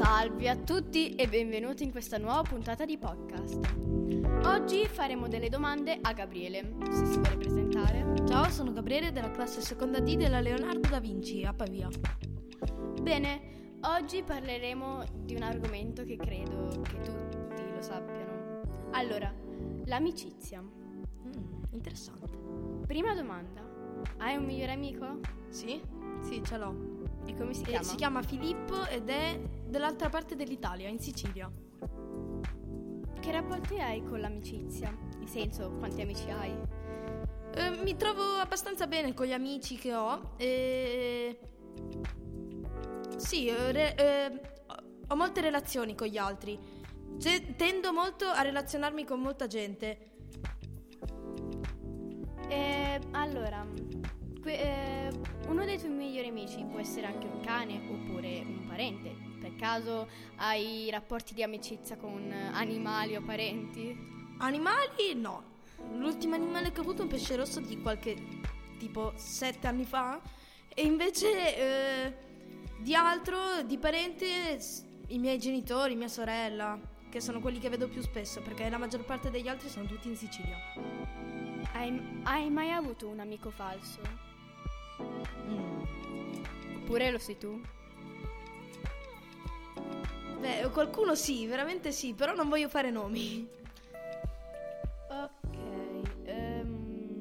Salve a tutti e benvenuti in questa nuova puntata di podcast. Oggi faremo delle domande a Gabriele, se si vuole presentare. Ciao, sono Gabriele della classe seconda D della Leonardo da Vinci a Pavia. Bene, oggi parleremo di un argomento che credo che tutti lo sappiano. Allora, l'amicizia. Mm, interessante. Prima domanda, hai un migliore amico? Sì? Sì, ce l'ho. E come si chiama? si chiama Filippo ed è dall'altra parte dell'Italia, in Sicilia. Che rapporti hai con l'amicizia? Nel senso, quanti amici hai? Eh, mi trovo abbastanza bene con gli amici che ho. E... Sì, eh, re- eh, ho molte relazioni con gli altri. Cioè, tendo molto a relazionarmi con molta gente. Eh, allora, que- eh, uno dei tuoi migliori amici può essere anche un cane oppure un parente. Per caso hai rapporti di amicizia con animali o parenti? Animali no. L'ultimo animale che ho avuto è un pesce rosso di qualche tipo sette anni fa. E invece eh, di altro, di parente, i miei genitori, mia sorella, che sono quelli che vedo più spesso, perché la maggior parte degli altri sono tutti in Sicilia. Hai, hai mai avuto un amico falso? Mm. Oppure lo sei tu? Beh, qualcuno sì, veramente sì, però non voglio fare nomi. Ok. ehm,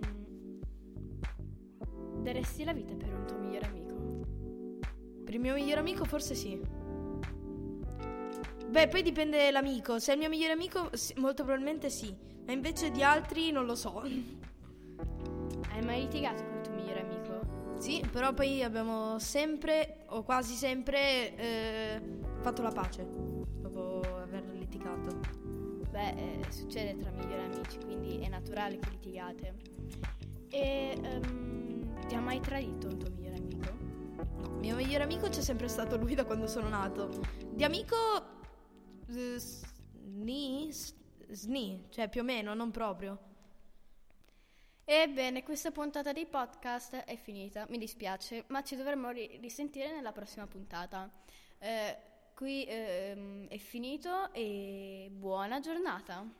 daresti la vita per un tuo migliore amico? Per il mio migliore amico forse sì. Beh, poi dipende l'amico. Se è il mio migliore amico, molto probabilmente sì. Ma invece di altri non lo so. Hai mai litigato con Sì, però poi abbiamo sempre, o quasi sempre, eh, fatto la pace. Dopo aver litigato. Beh, eh, succede tra migliori amici, quindi è naturale che litigate. E ehm, ti ha mai tradito un tuo migliore amico? No, mio migliore amico c'è sempre stato lui da quando sono nato. Di amico... eh, sni? Sni, cioè più o meno, non proprio. Ebbene, questa puntata di podcast è finita, mi dispiace, ma ci dovremo ri- risentire nella prossima puntata. Eh, qui ehm, è finito e buona giornata.